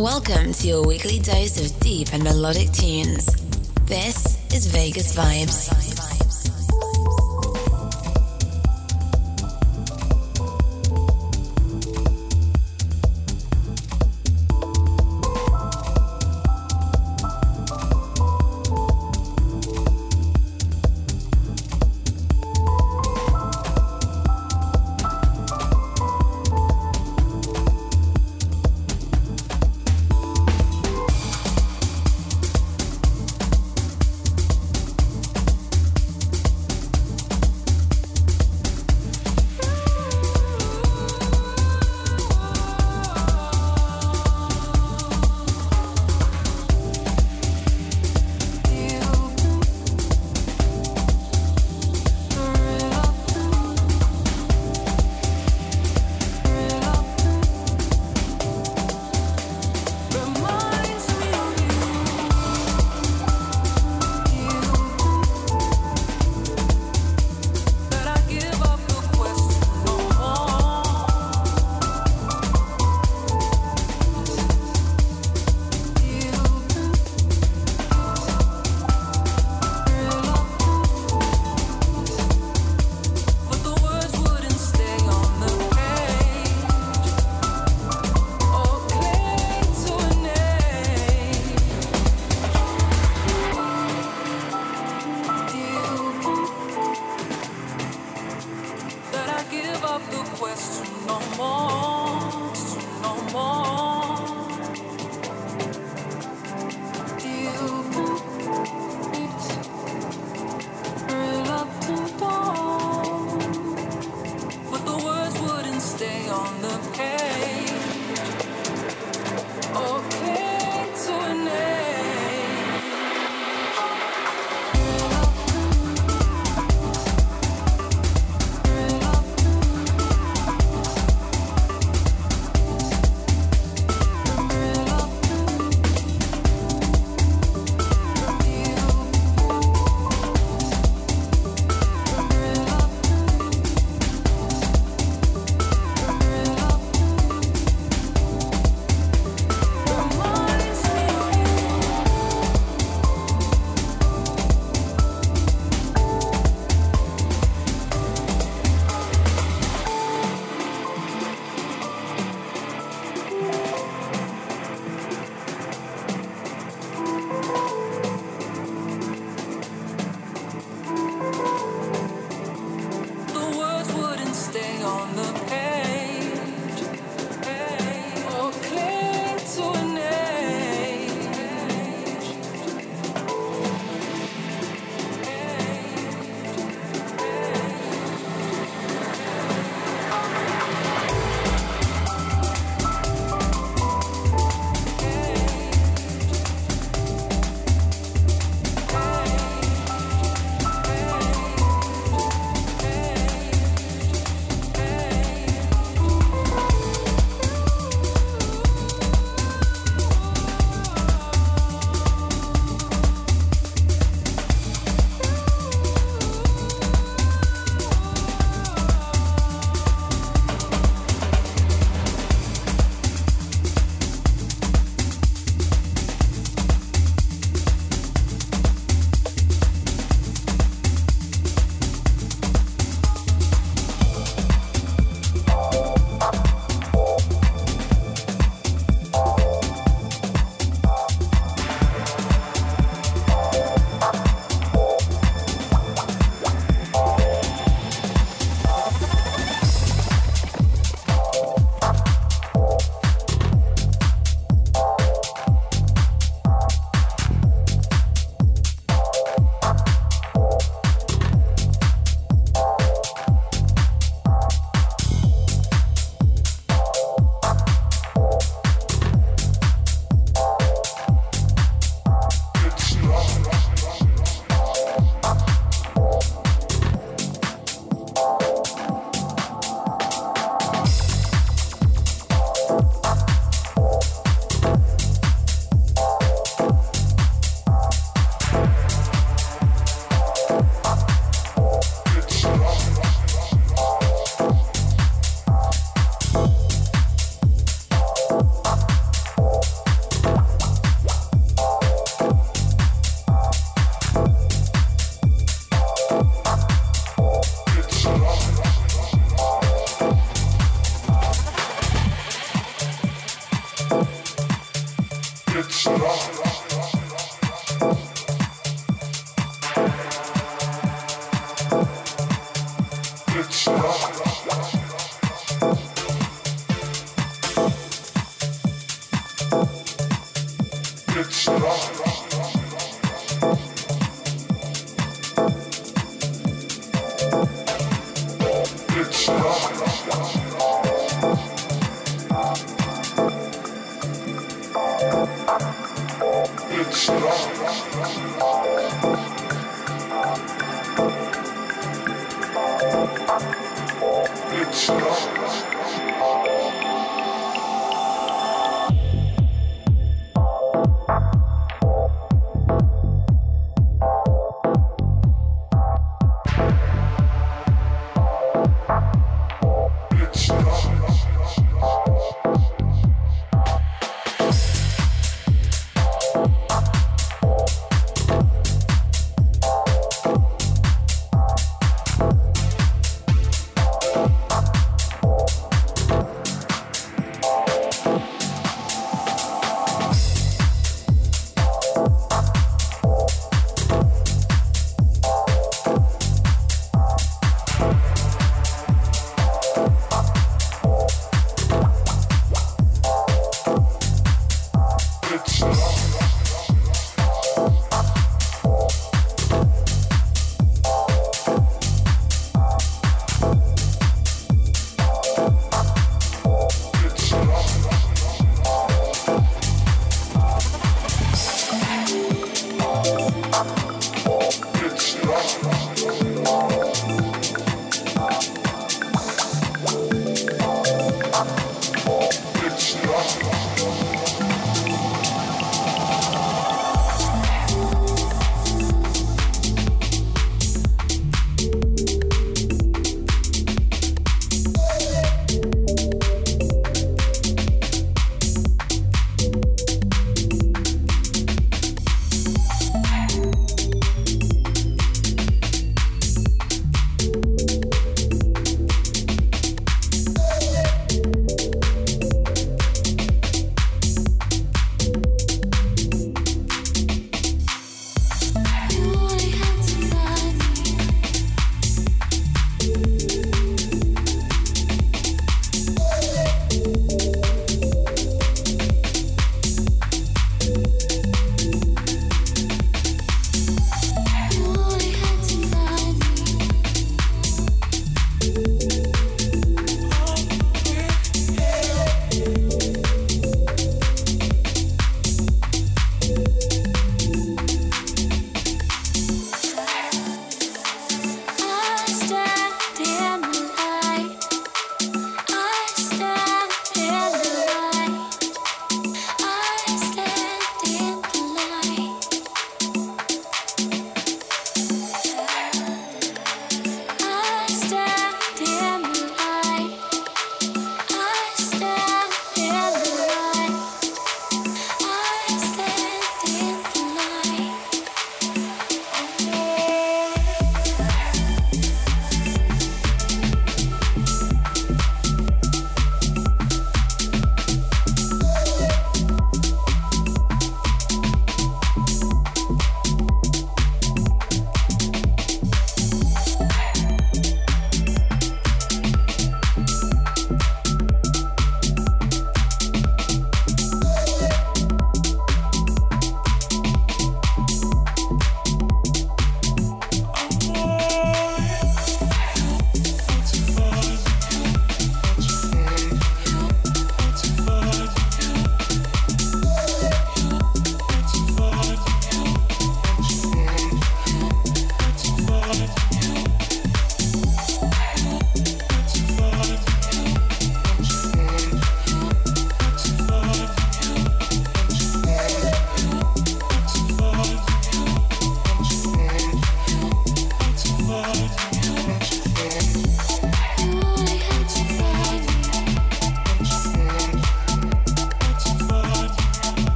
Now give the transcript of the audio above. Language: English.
Welcome to your weekly dose of deep and melodic tunes. This is Vegas Vibes.